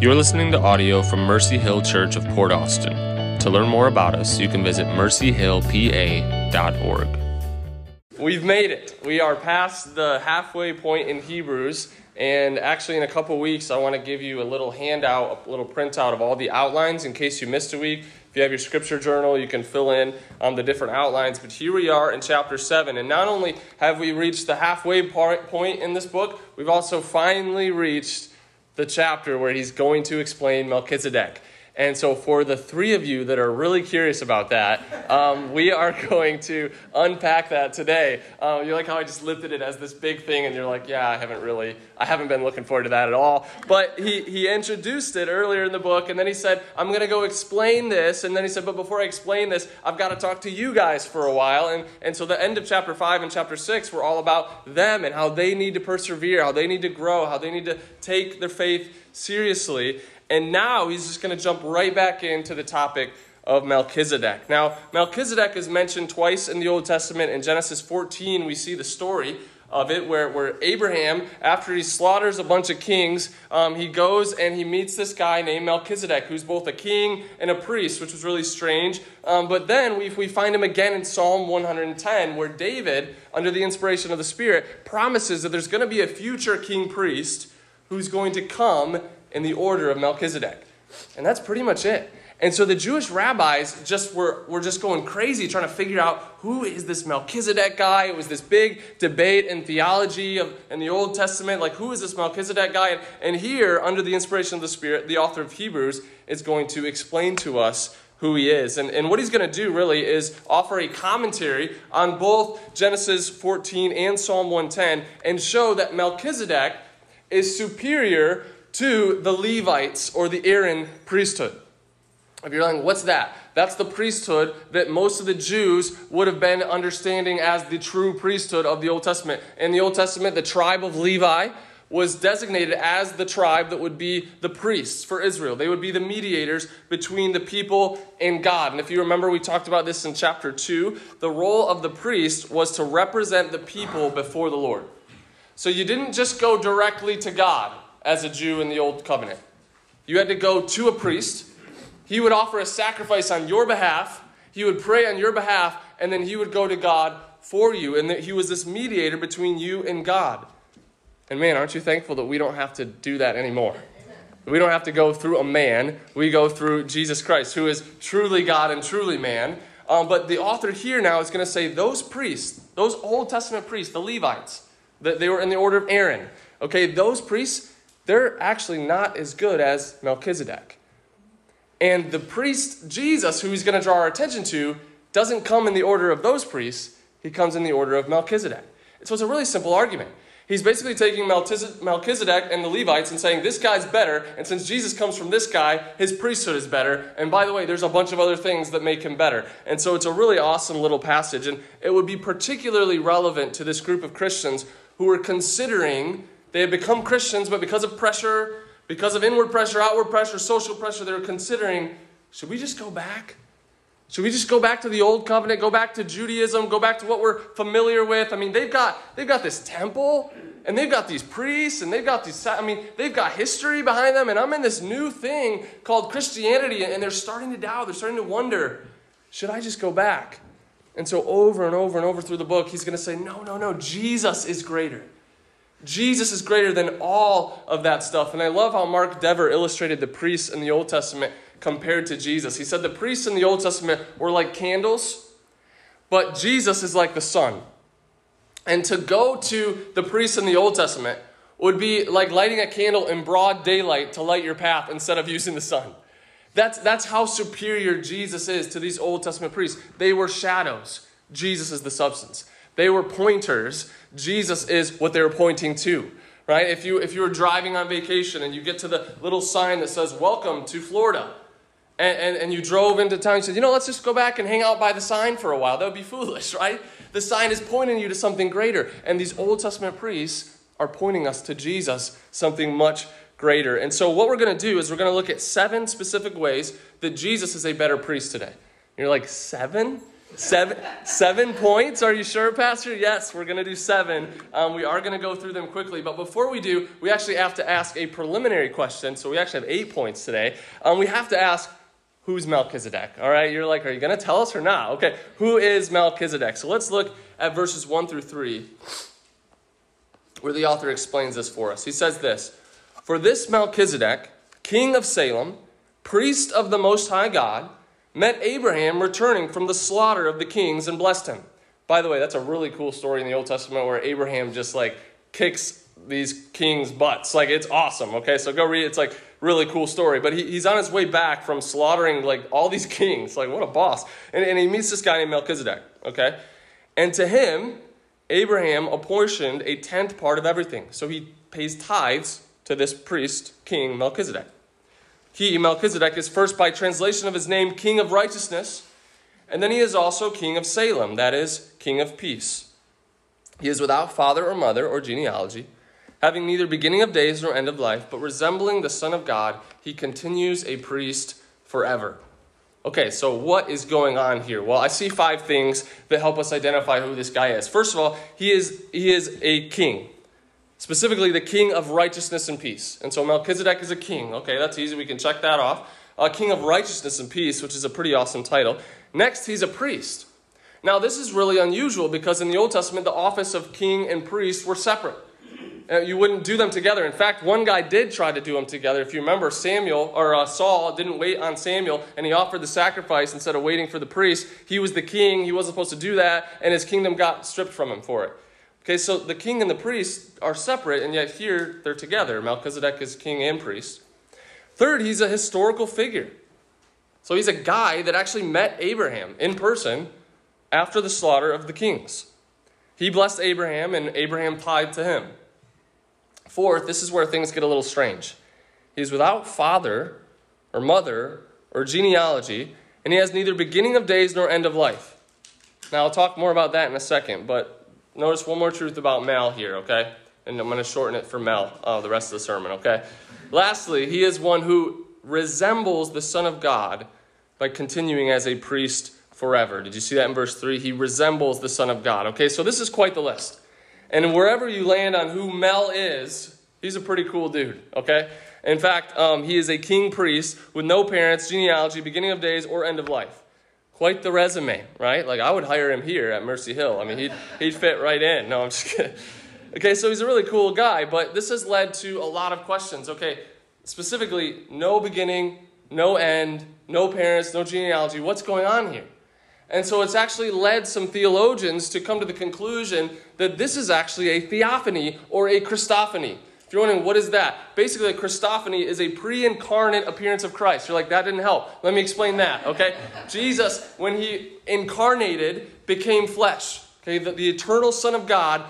You're listening to audio from Mercy Hill Church of Port Austin. To learn more about us, you can visit mercyhillpa.org. We've made it. We are past the halfway point in Hebrews. And actually, in a couple weeks, I want to give you a little handout, a little printout of all the outlines in case you missed a week. If you have your scripture journal, you can fill in um, the different outlines. But here we are in chapter 7. And not only have we reached the halfway point in this book, we've also finally reached the chapter where he's going to explain Melchizedek. And so, for the three of you that are really curious about that, um, we are going to unpack that today. Uh, you like how I just lifted it as this big thing, and you're like, yeah, I haven't really, I haven't been looking forward to that at all. But he, he introduced it earlier in the book, and then he said, I'm going to go explain this. And then he said, but before I explain this, I've got to talk to you guys for a while. And, and so, the end of chapter 5 and chapter 6 were all about them and how they need to persevere, how they need to grow, how they need to take their faith seriously. And now he's just going to jump right back into the topic of Melchizedek. Now, Melchizedek is mentioned twice in the Old Testament. In Genesis 14, we see the story of it where, where Abraham, after he slaughters a bunch of kings, um, he goes and he meets this guy named Melchizedek, who's both a king and a priest, which was really strange. Um, but then we, we find him again in Psalm 110, where David, under the inspiration of the Spirit, promises that there's going to be a future king priest who's going to come in the order of Melchizedek. And that's pretty much it. And so the Jewish rabbis just were, were just going crazy trying to figure out who is this Melchizedek guy? It was this big debate in theology of, in the Old Testament, like who is this Melchizedek guy? And, and here, under the inspiration of the Spirit, the author of Hebrews is going to explain to us who he is. And, and what he's going to do really is offer a commentary on both Genesis 14 and Psalm 110 and show that Melchizedek is superior to the Levites or the Aaron priesthood. If you're like, what's that? That's the priesthood that most of the Jews would have been understanding as the true priesthood of the Old Testament. In the Old Testament, the tribe of Levi was designated as the tribe that would be the priests for Israel. They would be the mediators between the people and God. And if you remember, we talked about this in chapter 2. The role of the priest was to represent the people before the Lord. So you didn't just go directly to God as a Jew in the Old Covenant. You had to go to a priest. He would offer a sacrifice on your behalf. He would pray on your behalf, and then he would go to God for you. And that he was this mediator between you and God. And man, aren't you thankful that we don't have to do that anymore? We don't have to go through a man. We go through Jesus Christ, who is truly God and truly man. Um, but the author here now is going to say those priests, those Old Testament priests, the Levites, that they were in the order of Aaron. Okay, those priests, they're actually not as good as Melchizedek. And the priest, Jesus, who he's going to draw our attention to, doesn't come in the order of those priests, he comes in the order of Melchizedek. So it's a really simple argument. He's basically taking Melchizedek and the Levites and saying, This guy's better, and since Jesus comes from this guy, his priesthood is better. And by the way, there's a bunch of other things that make him better. And so it's a really awesome little passage, and it would be particularly relevant to this group of Christians who were considering they had become Christians, but because of pressure, because of inward pressure, outward pressure, social pressure, they were considering should we just go back? Should we just go back to the old covenant, go back to Judaism, go back to what we're familiar with? I mean, they've got they've got this temple and they've got these priests and they've got these I mean, they've got history behind them and I'm in this new thing called Christianity and they're starting to doubt, they're starting to wonder, should I just go back? And so over and over and over through the book, he's going to say, "No, no, no, Jesus is greater." Jesus is greater than all of that stuff. And I love how Mark Dever illustrated the priests in the Old Testament compared to Jesus. He said the priests in the Old Testament were like candles, but Jesus is like the sun. And to go to the priests in the Old Testament would be like lighting a candle in broad daylight to light your path instead of using the sun. That's, that's how superior Jesus is to these Old Testament priests. They were shadows, Jesus is the substance. They were pointers. Jesus is what they were pointing to. Right? If you if you were driving on vacation and you get to the little sign that says "Welcome to Florida," and, and, and you drove into town and said, you know, let's just go back and hang out by the sign for a while. That would be foolish, right? The sign is pointing you to something greater. And these Old Testament priests are pointing us to Jesus, something much greater. And so, what we're going to do is we're going to look at seven specific ways that Jesus is a better priest today. And you're like, seven? Seven, seven points. Are you sure, Pastor? Yes, we're going to do seven. Um, we are going to go through them quickly. But before we do, we actually have to ask a preliminary question. So we actually have eight points today. Um, we have to ask who's Melchizedek? All right, you're like, are you going to tell us or not? Okay, who is Melchizedek? So let's look at verses 1 through 3, where the author explains this for us. He says this For this Melchizedek, king of Salem, priest of the Most High God, met Abraham returning from the slaughter of the kings and blessed him. By the way, that's a really cool story in the Old Testament where Abraham just like kicks these kings' butts. Like it's awesome. Okay, so go read. It. It's like really cool story. But he, he's on his way back from slaughtering like all these kings. Like what a boss! And, and he meets this guy named Melchizedek. Okay, and to him, Abraham apportioned a tenth part of everything. So he pays tithes to this priest, King Melchizedek. He, Melchizedek, is first by translation of his name King of Righteousness, and then he is also King of Salem, that is, King of Peace. He is without father or mother or genealogy, having neither beginning of days nor end of life, but resembling the Son of God, he continues a priest forever. Okay, so what is going on here? Well, I see five things that help us identify who this guy is. First of all, he is, he is a king specifically the king of righteousness and peace. And so Melchizedek is a king. Okay, that's easy. We can check that off. A king of righteousness and peace, which is a pretty awesome title. Next, he's a priest. Now, this is really unusual because in the Old Testament, the office of king and priest were separate. Uh, you wouldn't do them together. In fact, one guy did try to do them together. If you remember, Samuel or uh, Saul didn't wait on Samuel, and he offered the sacrifice instead of waiting for the priest. He was the king. He wasn't supposed to do that, and his kingdom got stripped from him for it. Okay, so the king and the priest are separate, and yet here they're together. Melchizedek is king and priest. Third, he's a historical figure. So he's a guy that actually met Abraham in person after the slaughter of the kings. He blessed Abraham, and Abraham tied to him. Fourth, this is where things get a little strange. He's without father or mother or genealogy, and he has neither beginning of days nor end of life. Now, I'll talk more about that in a second, but notice one more truth about Mel here, okay? And I'm going to shorten it for Mel uh, the rest of the sermon, okay? Lastly, he is one who resembles the Son of God by continuing as a priest forever. Did you see that in verse 3? He resembles the Son of God. Okay, so this is quite the list. And wherever you land on who Mel is, he's a pretty cool dude, okay? In fact, um, he is a king priest with no parents, genealogy, beginning of days, or end of life. Quite the resume, right? Like I would hire him here at Mercy Hill. I mean, he'd, he'd fit right in. No, I'm just kidding. Okay, so he's a really cool guy, but this has led to a lot of questions. Okay, specifically, no beginning, no end, no parents, no genealogy. What's going on here? And so it's actually led some theologians to come to the conclusion that this is actually a theophany or a Christophany. If you're wondering, what is that? Basically, a Christophany is a pre incarnate appearance of Christ. You're like, that didn't help. Let me explain that, okay? Jesus, when he incarnated, became flesh. Okay, the, the eternal Son of God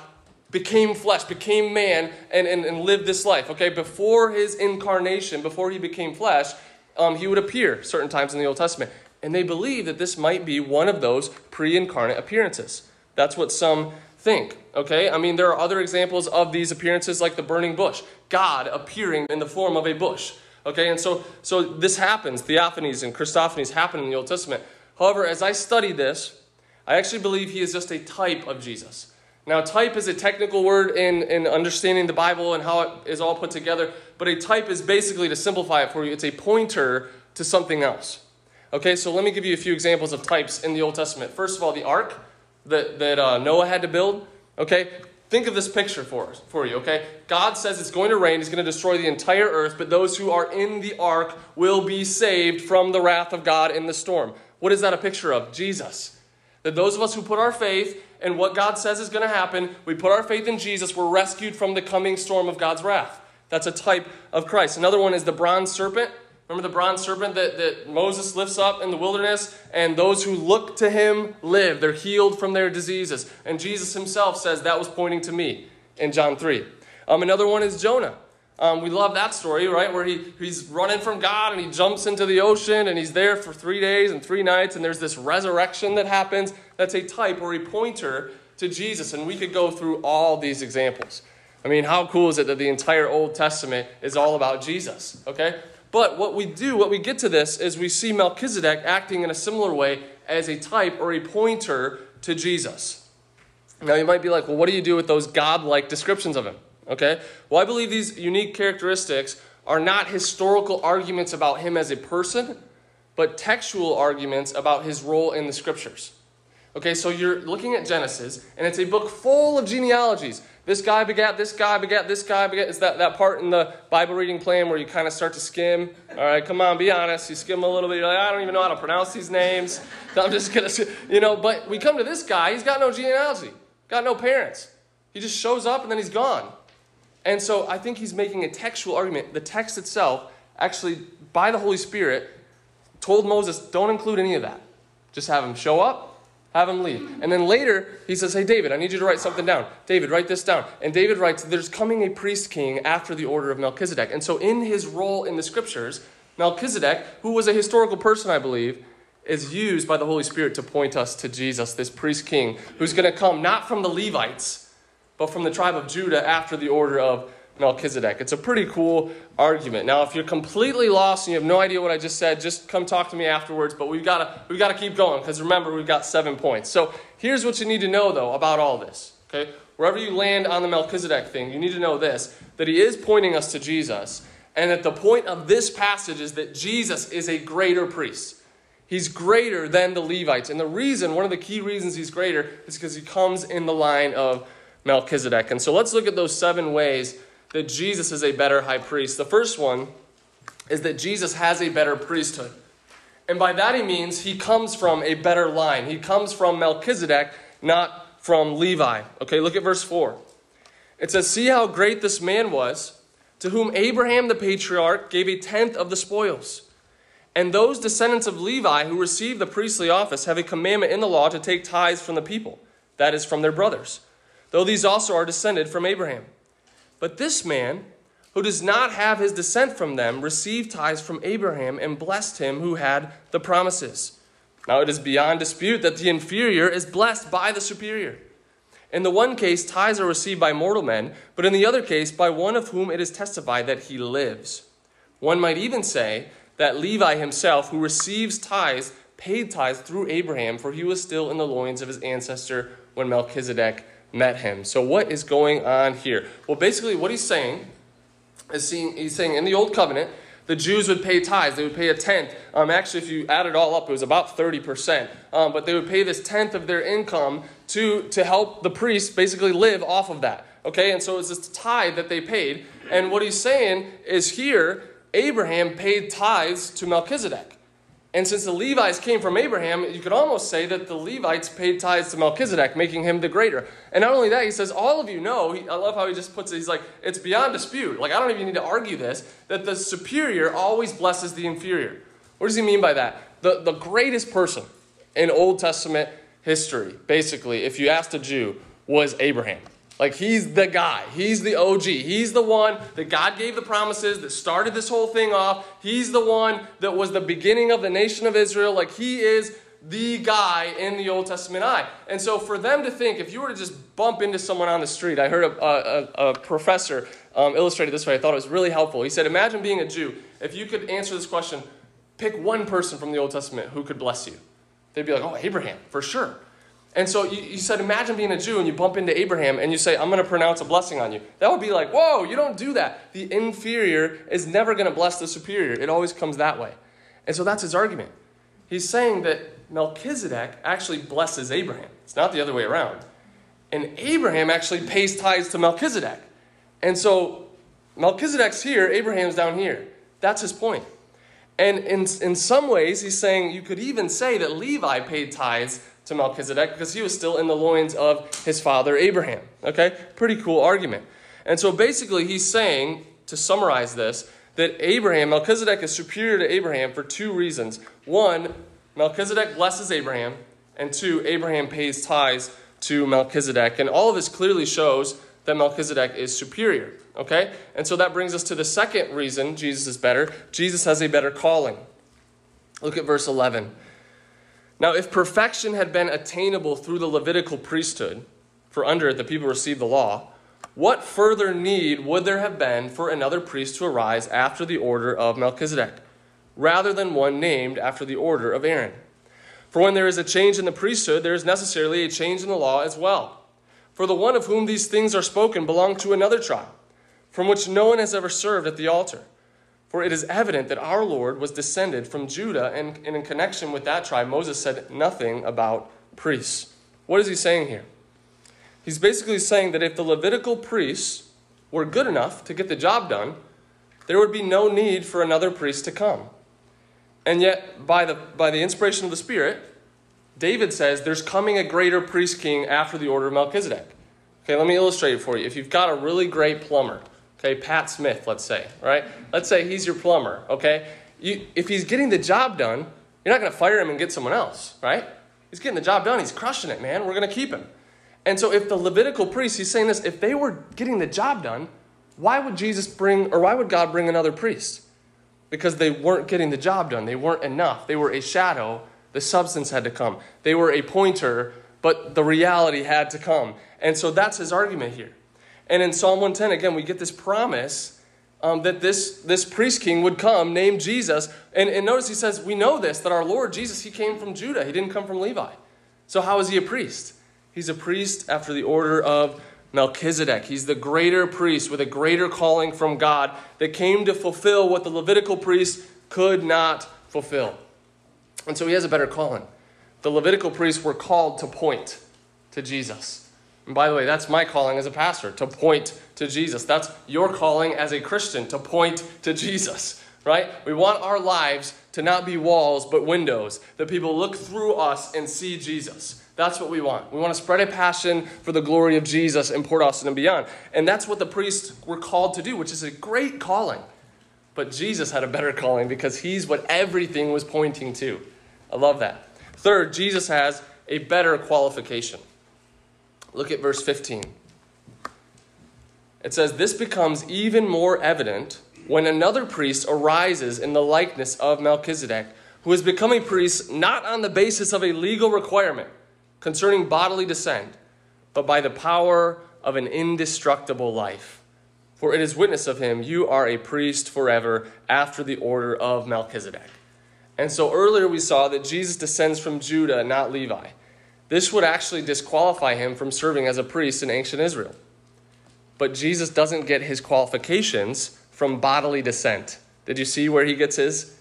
became flesh, became man, and, and, and lived this life. Okay, before his incarnation, before he became flesh, um, he would appear certain times in the Old Testament. And they believe that this might be one of those pre incarnate appearances. That's what some think. Okay? I mean, there are other examples of these appearances like the burning bush, God appearing in the form of a bush. Okay? And so, so this happens. Theophanies and Christophanies happen in the Old Testament. However, as I study this, I actually believe he is just a type of Jesus. Now, type is a technical word in, in understanding the Bible and how it is all put together, but a type is basically, to simplify it for you, it's a pointer to something else. Okay, so let me give you a few examples of types in the Old Testament. First of all, the ark that, that uh, Noah had to build. Okay? Think of this picture for, us, for you, okay? God says it's going to rain, He's going to destroy the entire earth, but those who are in the ark will be saved from the wrath of God in the storm. What is that a picture of? Jesus. That those of us who put our faith in what God says is going to happen, we put our faith in Jesus, we're rescued from the coming storm of God's wrath. That's a type of Christ. Another one is the bronze serpent. Remember the bronze serpent that, that Moses lifts up in the wilderness? And those who look to him live. They're healed from their diseases. And Jesus himself says that was pointing to me in John 3. Um, another one is Jonah. Um, we love that story, right? Where he, he's running from God and he jumps into the ocean and he's there for three days and three nights, and there's this resurrection that happens. That's a type or a pointer to Jesus. And we could go through all these examples. I mean, how cool is it that the entire Old Testament is all about Jesus? Okay? But what we do, what we get to this, is we see Melchizedek acting in a similar way as a type or a pointer to Jesus. Now, you might be like, well, what do you do with those God-like descriptions of him? Okay? Well, I believe these unique characteristics are not historical arguments about him as a person, but textual arguments about his role in the scriptures. Okay, so you're looking at Genesis, and it's a book full of genealogies. This guy begat, this guy begat, this guy begat. It's that, that part in the Bible reading plan where you kind of start to skim. All right, come on, be honest. You skim a little bit. You're like, I don't even know how to pronounce these names. I'm just going to, you know, but we come to this guy, he's got no genealogy, got no parents. He just shows up and then he's gone. And so I think he's making a textual argument. The text itself, actually, by the Holy Spirit, told Moses, don't include any of that. Just have him show up, have him leave. And then later, he says, Hey, David, I need you to write something down. David, write this down. And David writes, There's coming a priest king after the order of Melchizedek. And so, in his role in the scriptures, Melchizedek, who was a historical person, I believe, is used by the Holy Spirit to point us to Jesus, this priest king, who's going to come not from the Levites, but from the tribe of Judah after the order of Melchizedek. It's a pretty cool argument. Now, if you're completely lost and you have no idea what I just said, just come talk to me afterwards. But we've got to we've got to keep going because remember we've got seven points. So here's what you need to know though about all this. Okay, wherever you land on the Melchizedek thing, you need to know this: that he is pointing us to Jesus, and that the point of this passage is that Jesus is a greater priest. He's greater than the Levites, and the reason, one of the key reasons he's greater, is because he comes in the line of Melchizedek. And so let's look at those seven ways that Jesus is a better high priest. The first one is that Jesus has a better priesthood. And by that he means he comes from a better line. He comes from Melchizedek, not from Levi. Okay, look at verse 4. It says, See how great this man was, to whom Abraham the patriarch gave a tenth of the spoils. And those descendants of Levi who receive the priestly office have a commandment in the law to take tithes from the people, that is, from their brothers, though these also are descended from Abraham. But this man, who does not have his descent from them, received tithes from Abraham and blessed him who had the promises. Now it is beyond dispute that the inferior is blessed by the superior. In the one case, tithes are received by mortal men, but in the other case, by one of whom it is testified that he lives. One might even say that Levi himself, who receives tithes, paid tithes through Abraham, for he was still in the loins of his ancestor when Melchizedek met him. So, what is going on here? Well, basically, what he's saying is seeing, he's saying in the Old Covenant, the Jews would pay tithes. They would pay a tenth. Um, actually, if you add it all up, it was about 30%. Um, but they would pay this tenth of their income to, to help the priests basically live off of that. Okay, and so it's this tithe that they paid. And what he's saying is here, Abraham paid tithes to Melchizedek. And since the Levites came from Abraham, you could almost say that the Levites paid tithes to Melchizedek, making him the greater. And not only that, he says, all of you know, he, I love how he just puts it, he's like, it's beyond dispute. Like, I don't even need to argue this, that the superior always blesses the inferior. What does he mean by that? The, the greatest person in Old Testament history, basically, if you asked a Jew, was Abraham. Like he's the guy. He's the OG. He's the one that God gave the promises that started this whole thing off. He's the one that was the beginning of the nation of Israel. Like he is the guy in the Old Testament eye. And so for them to think, if you were to just bump into someone on the street, I heard a, a, a professor um, illustrated this way. I thought it was really helpful. He said, imagine being a Jew. If you could answer this question, pick one person from the Old Testament who could bless you. They'd be like, oh, Abraham, for sure. And so you, you, said, imagine being a Jew and you bump into Abraham and you say, I'm going to pronounce a blessing on you. That would be like, whoa, you don't do that. The inferior is never going to bless the superior. It always comes that way. And so that's his argument. He's saying that Melchizedek actually blesses Abraham. It's not the other way around. And Abraham actually pays tithes to Melchizedek. And so Melchizedek's here, Abraham's down here. That's his point. And in, in some ways, he's saying you could even say that Levi paid tithes to Melchizedek because he was still in the loins of his father Abraham. Okay? Pretty cool argument. And so basically, he's saying, to summarize this, that Abraham, Melchizedek is superior to Abraham for two reasons. One, Melchizedek blesses Abraham, and two, Abraham pays tithes to Melchizedek. And all of this clearly shows that Melchizedek is superior. Okay? And so that brings us to the second reason Jesus is better. Jesus has a better calling. Look at verse 11. Now, if perfection had been attainable through the Levitical priesthood, for under it the people received the law, what further need would there have been for another priest to arise after the order of Melchizedek, rather than one named after the order of Aaron? For when there is a change in the priesthood, there is necessarily a change in the law as well. For the one of whom these things are spoken belonged to another tribe, from which no one has ever served at the altar. For it is evident that our Lord was descended from Judah, and, in connection with that tribe, Moses said nothing about priests. What is he saying here? He's basically saying that if the Levitical priests were good enough to get the job done, there would be no need for another priest to come. And yet, by the, by the inspiration of the Spirit, David says there's coming a greater priest king after the order of Melchizedek. Okay, let me illustrate it for you. If you've got a really great plumber, okay, Pat Smith, let's say, right? Let's say he's your plumber, okay? You, if he's getting the job done, you're not going to fire him and get someone else, right? He's getting the job done. He's crushing it, man. We're going to keep him. And so, if the Levitical priests, he's saying this, if they were getting the job done, why would Jesus bring, or why would God bring another priest? because they weren't getting the job done. They weren't enough. They were a shadow. The substance had to come. They were a pointer, but the reality had to come. And so that's his argument here. And in Psalm 110, again, we get this promise um, that this, this priest king would come named Jesus. And, and notice he says, We know this, that our Lord Jesus, he came from Judah. He didn't come from Levi. So how is he a priest? He's a priest after the order of Melchizedek. He's the greater priest with a greater calling from God that came to fulfill what the Levitical priest could not fulfill. And so he has a better calling. The Levitical priests were called to point to Jesus. And by the way, that's my calling as a pastor, to point to Jesus. That's your calling as a Christian, to point to Jesus, right? We want our lives to not be walls, but windows, that people look through us and see Jesus. That's what we want. We want to spread a passion for the glory of Jesus in Port Austin and beyond. And that's what the priests were called to do, which is a great calling. But Jesus had a better calling because he's what everything was pointing to. I love that. Third, Jesus has a better qualification. Look at verse 15. It says, This becomes even more evident when another priest arises in the likeness of Melchizedek, who has become a priest not on the basis of a legal requirement concerning bodily descent, but by the power of an indestructible life. For it is witness of him, you are a priest forever after the order of Melchizedek. And so earlier we saw that Jesus descends from Judah, not Levi. This would actually disqualify him from serving as a priest in ancient Israel. But Jesus doesn't get his qualifications from bodily descent. Did you see where he gets his?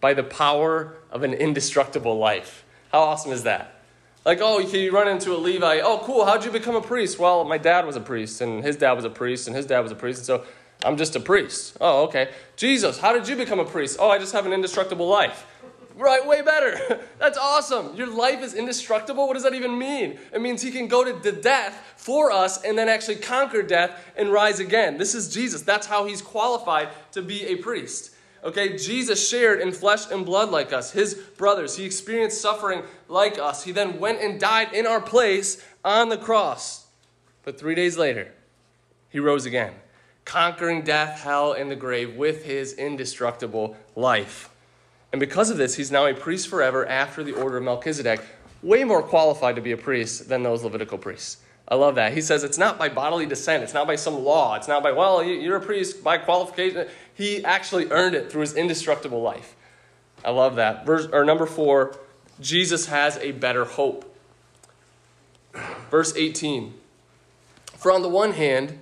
By the power of an indestructible life. How awesome is that? Like, oh, you run into a Levi. Oh, cool. How'd you become a priest? Well, my dad was a priest, and his dad was a priest, and his dad was a priest, and so I'm just a priest. Oh, okay. Jesus, how did you become a priest? Oh, I just have an indestructible life. Right, way better. That's awesome. Your life is indestructible. What does that even mean? It means he can go to the death for us and then actually conquer death and rise again. This is Jesus. That's how he's qualified to be a priest. Okay, Jesus shared in flesh and blood like us, his brothers. He experienced suffering like us. He then went and died in our place on the cross. But three days later, he rose again, conquering death, hell, and the grave with his indestructible life. And because of this, he's now a priest forever after the order of Melchizedek, way more qualified to be a priest than those Levitical priests. I love that. He says it's not by bodily descent, it's not by some law, it's not by, well, you're a priest by qualification. He actually earned it through his indestructible life. I love that. Verse, or number four, Jesus has a better hope. Verse 18. For on the one hand,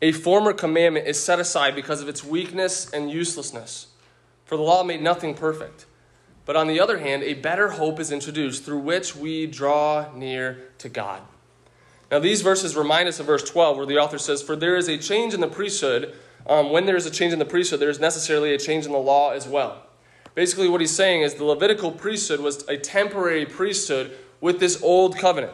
a former commandment is set aside because of its weakness and uselessness, for the law made nothing perfect. But on the other hand, a better hope is introduced through which we draw near to God. Now, these verses remind us of verse 12, where the author says, For there is a change in the priesthood. Um, when there is a change in the priesthood, there is necessarily a change in the law as well. Basically, what he's saying is the Levitical priesthood was a temporary priesthood with this old covenant,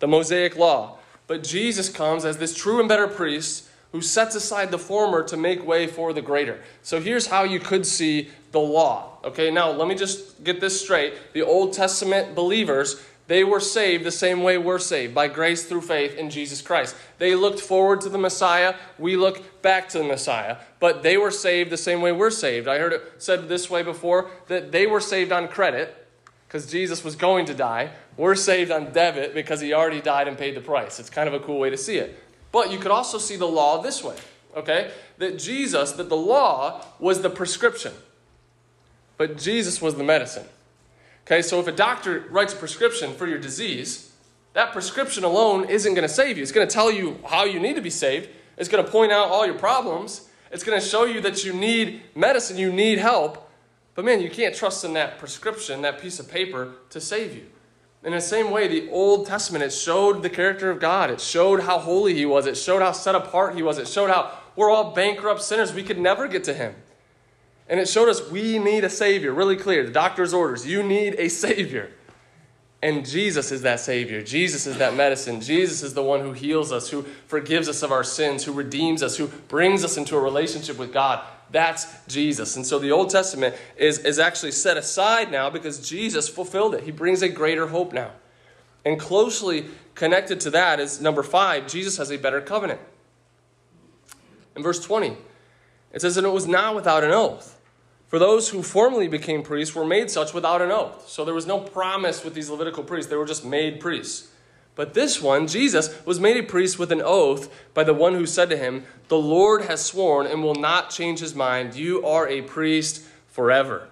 the Mosaic law. But Jesus comes as this true and better priest who sets aside the former to make way for the greater. So here's how you could see the law. Okay, now let me just get this straight. The Old Testament believers they were saved the same way we're saved, by grace through faith in Jesus Christ. They looked forward to the Messiah. We look back to the Messiah. But they were saved the same way we're saved. I heard it said this way before that they were saved on credit because Jesus was going to die. We're saved on debit because he already died and paid the price. It's kind of a cool way to see it. But you could also see the law this way, okay? That Jesus, that the law was the prescription, but Jesus was the medicine. Okay, so if a doctor writes a prescription for your disease, that prescription alone isn't going to save you. It's going to tell you how you need to be saved. It's going to point out all your problems. It's going to show you that you need medicine, you need help. But man, you can't trust in that prescription, that piece of paper, to save you. In the same way, the Old Testament, it showed the character of God. It showed how holy He was. It showed how set apart He was. It showed how we're all bankrupt sinners. We could never get to Him. And it showed us we need a Savior, really clear. The doctor's orders you need a Savior. And Jesus is that Savior. Jesus is that medicine. Jesus is the one who heals us, who forgives us of our sins, who redeems us, who brings us into a relationship with God. That's Jesus. And so the Old Testament is, is actually set aside now because Jesus fulfilled it. He brings a greater hope now. And closely connected to that is number five Jesus has a better covenant. In verse 20, it says, And it was not without an oath. For those who formerly became priests were made such without an oath. So there was no promise with these Levitical priests, they were just made priests. But this one, Jesus, was made a priest with an oath by the one who said to him, The Lord has sworn and will not change his mind. You are a priest forever.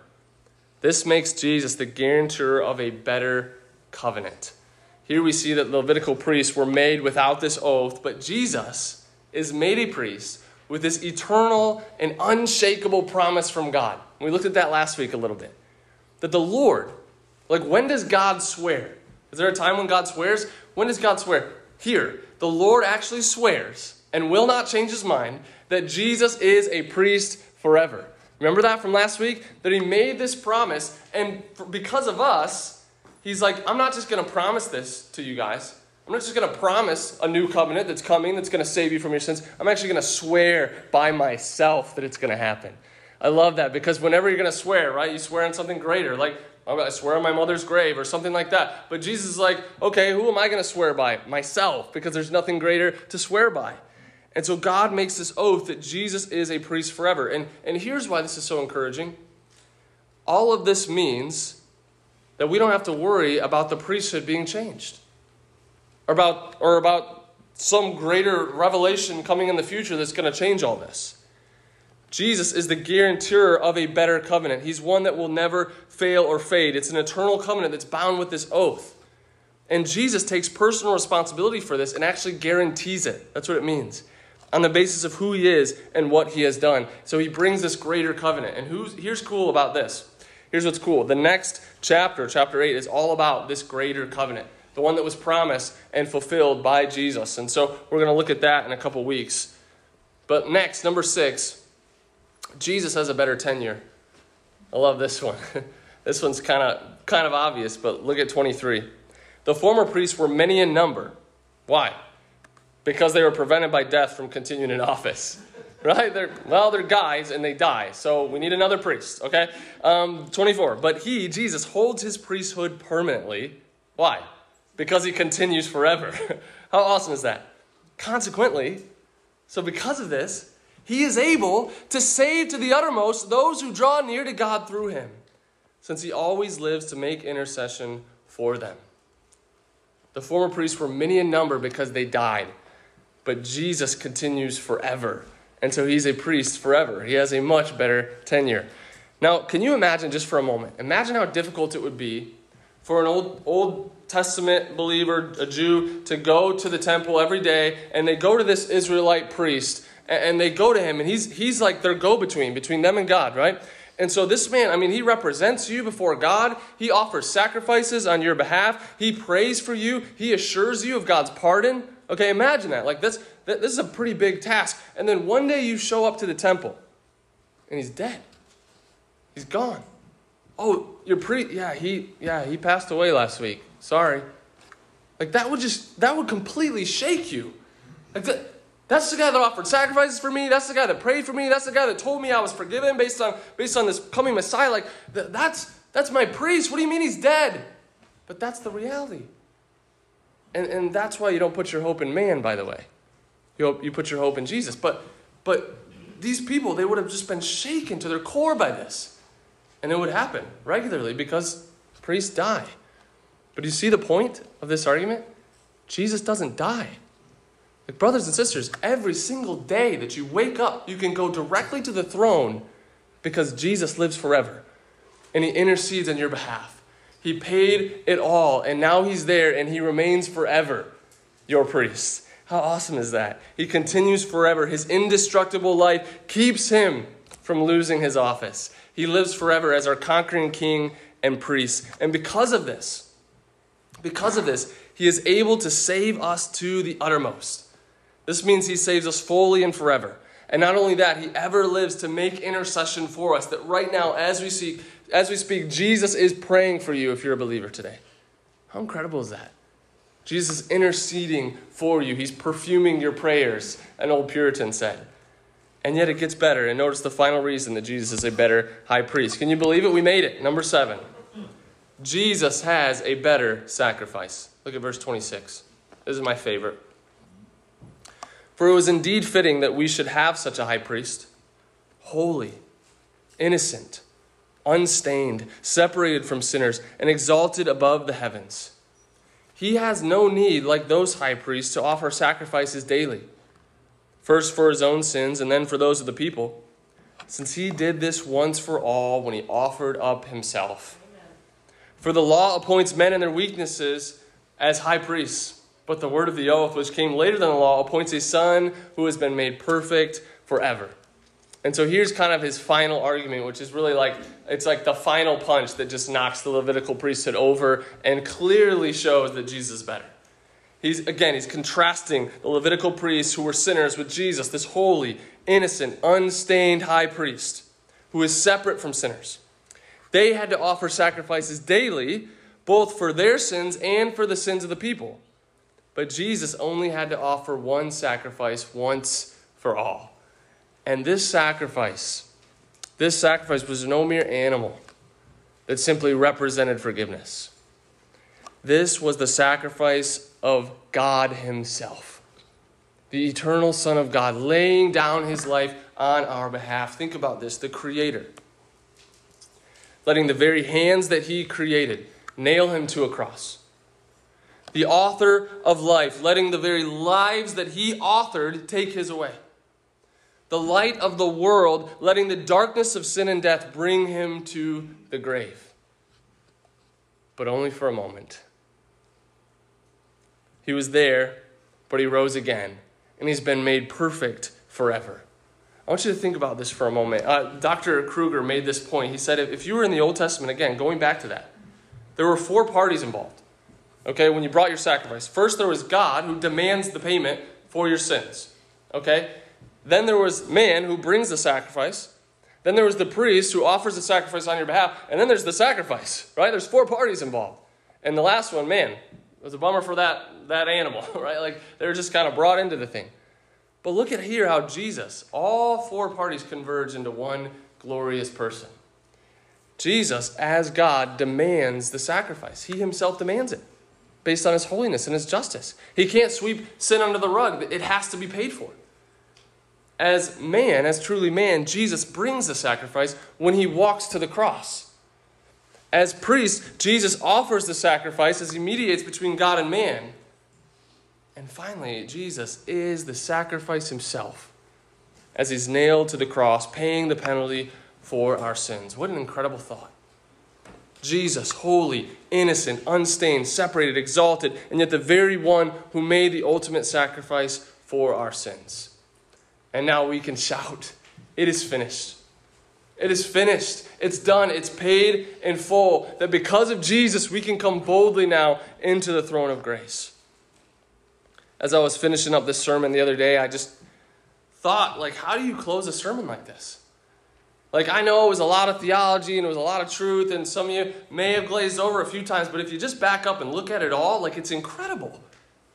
This makes Jesus the guarantor of a better covenant. Here we see that the Levitical priests were made without this oath, but Jesus is made a priest with this eternal and unshakable promise from God. We looked at that last week a little bit. That the Lord, like when does God swear? Is there a time when God swears? When does God swear? Here, the Lord actually swears and will not change his mind that Jesus is a priest forever. Remember that from last week? That he made this promise, and because of us, he's like, I'm not just going to promise this to you guys. I'm not just going to promise a new covenant that's coming that's going to save you from your sins. I'm actually going to swear by myself that it's going to happen. I love that because whenever you're going to swear, right, you swear on something greater. Like, Oh, I swear on my mother's grave or something like that. But Jesus is like, okay, who am I going to swear by? Myself, because there's nothing greater to swear by. And so God makes this oath that Jesus is a priest forever. And, and here's why this is so encouraging. All of this means that we don't have to worry about the priesthood being changed or about, or about some greater revelation coming in the future that's going to change all this. Jesus is the guarantor of a better covenant. He's one that will never fail or fade. It's an eternal covenant that's bound with this oath. And Jesus takes personal responsibility for this and actually guarantees it. That's what it means. On the basis of who he is and what he has done. So he brings this greater covenant. And who's, here's cool about this. Here's what's cool. The next chapter, chapter 8, is all about this greater covenant the one that was promised and fulfilled by Jesus. And so we're going to look at that in a couple weeks. But next, number six, Jesus has a better tenure. I love this one. this one's kind of kind of obvious, but look at 23. The former priests were many in number. Why? Because they were prevented by death from continuing in office. Right? They're, well, they're guys and they die. So we need another priest, okay? Um, 24. But he, Jesus, holds his priesthood permanently. Why? because he continues forever. How awesome is that? Consequently, so because of this, he is able to save to the uttermost those who draw near to God through him, since he always lives to make intercession for them. The former priests were many in number because they died, but Jesus continues forever. And so he's a priest forever. He has a much better tenure. Now, can you imagine just for a moment? Imagine how difficult it would be for an old, old Testament believer, a Jew, to go to the temple every day, and they go to this Israelite priest, and they go to him, and he's, he's like their go between, between them and God, right? And so this man, I mean, he represents you before God. He offers sacrifices on your behalf. He prays for you. He assures you of God's pardon. Okay, imagine that. Like this, this is a pretty big task. And then one day you show up to the temple, and he's dead. He's gone. Oh, you're pretty. yeah, he, yeah, he passed away last week. Sorry. Like that would just that would completely shake you. Like that, that's the guy that offered sacrifices for me. That's the guy that prayed for me. That's the guy that told me I was forgiven based on based on this coming Messiah. Like that's that's my priest. What do you mean he's dead? But that's the reality. And and that's why you don't put your hope in man, by the way. You hope, you put your hope in Jesus. But but these people, they would have just been shaken to their core by this. And it would happen regularly because priests die. But do you see the point of this argument? Jesus doesn't die. Like, brothers and sisters, every single day that you wake up, you can go directly to the throne because Jesus lives forever and he intercedes on your behalf. He paid it all, and now he's there and he remains forever your priest. How awesome is that? He continues forever. His indestructible life keeps him from losing his office. He lives forever as our conquering king and priest. And because of this, because of this, he is able to save us to the uttermost. This means he saves us fully and forever. And not only that, he ever lives to make intercession for us. That right now, as we speak, as we speak, Jesus is praying for you if you're a believer today. How incredible is that? Jesus is interceding for you. He's perfuming your prayers, an old Puritan said. And yet it gets better. And notice the final reason that Jesus is a better high priest. Can you believe it? We made it. Number seven. Jesus has a better sacrifice. Look at verse 26. This is my favorite. For it was indeed fitting that we should have such a high priest, holy, innocent, unstained, separated from sinners, and exalted above the heavens. He has no need, like those high priests, to offer sacrifices daily, first for his own sins and then for those of the people, since he did this once for all when he offered up himself. For the law appoints men in their weaknesses as high priests. But the word of the oath, which came later than the law, appoints a son who has been made perfect forever. And so here's kind of his final argument, which is really like it's like the final punch that just knocks the Levitical priesthood over and clearly shows that Jesus is better. He's again, he's contrasting the Levitical priests who were sinners with Jesus, this holy, innocent, unstained high priest who is separate from sinners. They had to offer sacrifices daily, both for their sins and for the sins of the people. But Jesus only had to offer one sacrifice once for all. And this sacrifice, this sacrifice was no mere animal that simply represented forgiveness. This was the sacrifice of God Himself, the eternal Son of God, laying down His life on our behalf. Think about this the Creator, letting the very hands that He created nail Him to a cross the author of life, letting the very lives that he authored take his away. The light of the world, letting the darkness of sin and death bring him to the grave. But only for a moment. He was there, but he rose again, and he's been made perfect forever. I want you to think about this for a moment. Uh, Dr. Kruger made this point. He said if you were in the Old Testament, again, going back to that, there were four parties involved okay, when you brought your sacrifice. First, there was God who demands the payment for your sins, okay? Then there was man who brings the sacrifice. Then there was the priest who offers the sacrifice on your behalf. And then there's the sacrifice, right? There's four parties involved. And the last one, man, was a bummer for that, that animal, right? Like they were just kind of brought into the thing. But look at here how Jesus, all four parties converge into one glorious person. Jesus, as God, demands the sacrifice. He himself demands it based on his holiness and his justice. He can't sweep sin under the rug, it has to be paid for. As man, as truly man, Jesus brings the sacrifice when he walks to the cross. As priest, Jesus offers the sacrifice as he mediates between God and man. And finally, Jesus is the sacrifice himself as he's nailed to the cross, paying the penalty for our sins. What an incredible thought. Jesus, holy, innocent, unstained, separated, exalted, and yet the very one who made the ultimate sacrifice for our sins. And now we can shout, It is finished. It is finished. It's done. It's paid in full. That because of Jesus, we can come boldly now into the throne of grace. As I was finishing up this sermon the other day, I just thought, like, how do you close a sermon like this? Like, I know it was a lot of theology and it was a lot of truth, and some of you may have glazed over a few times, but if you just back up and look at it all, like, it's incredible.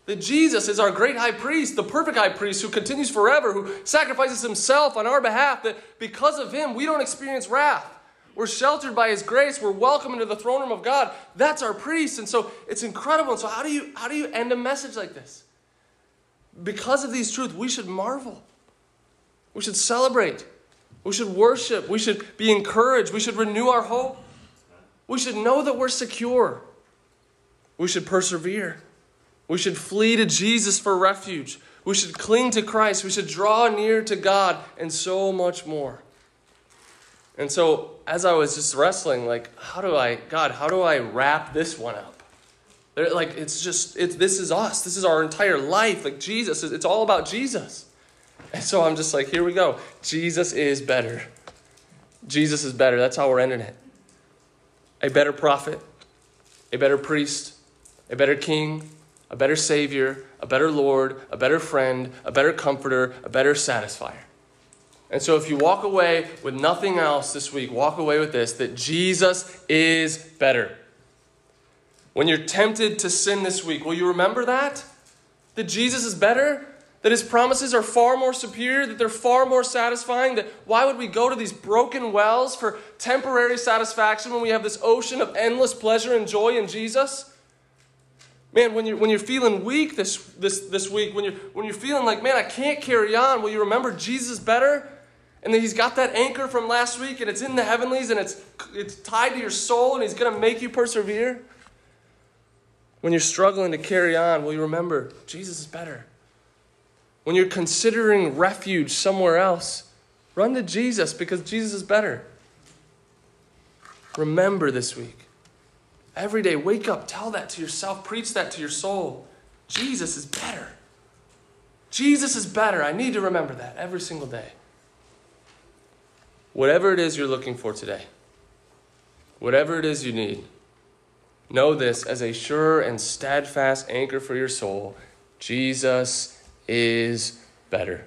That Jesus is our great high priest, the perfect high priest who continues forever, who sacrifices himself on our behalf, that because of him, we don't experience wrath. We're sheltered by his grace. We're welcome into the throne room of God. That's our priest. And so it's incredible. And so how do you how do you end a message like this? Because of these truths, we should marvel. We should celebrate. We should worship. We should be encouraged. We should renew our hope. We should know that we're secure. We should persevere. We should flee to Jesus for refuge. We should cling to Christ. We should draw near to God and so much more. And so as I was just wrestling, like, how do I, God, how do I wrap this one up? Like, it's just, it's, this is us. This is our entire life. Like, Jesus, it's all about Jesus. And so I'm just like, here we go. Jesus is better. Jesus is better. That's how we're ending it. A better prophet, a better priest, a better king, a better savior, a better Lord, a better friend, a better comforter, a better satisfier. And so, if you walk away with nothing else this week, walk away with this that Jesus is better. When you're tempted to sin this week, will you remember that? That Jesus is better? That his promises are far more superior, that they're far more satisfying, that why would we go to these broken wells for temporary satisfaction when we have this ocean of endless pleasure and joy in Jesus? Man, when you're, when you're feeling weak this, this, this week, when you're, when you're feeling like, man, I can't carry on, will you remember Jesus better? And then he's got that anchor from last week and it's in the heavenlies and it's, it's tied to your soul and he's going to make you persevere. When you're struggling to carry on, will you remember Jesus is better? When you're considering refuge somewhere else, run to Jesus because Jesus is better. Remember this week. Every day, wake up, tell that to yourself, preach that to your soul. Jesus is better. Jesus is better. I need to remember that every single day. Whatever it is you're looking for today, whatever it is you need, know this as a sure and steadfast anchor for your soul Jesus is better.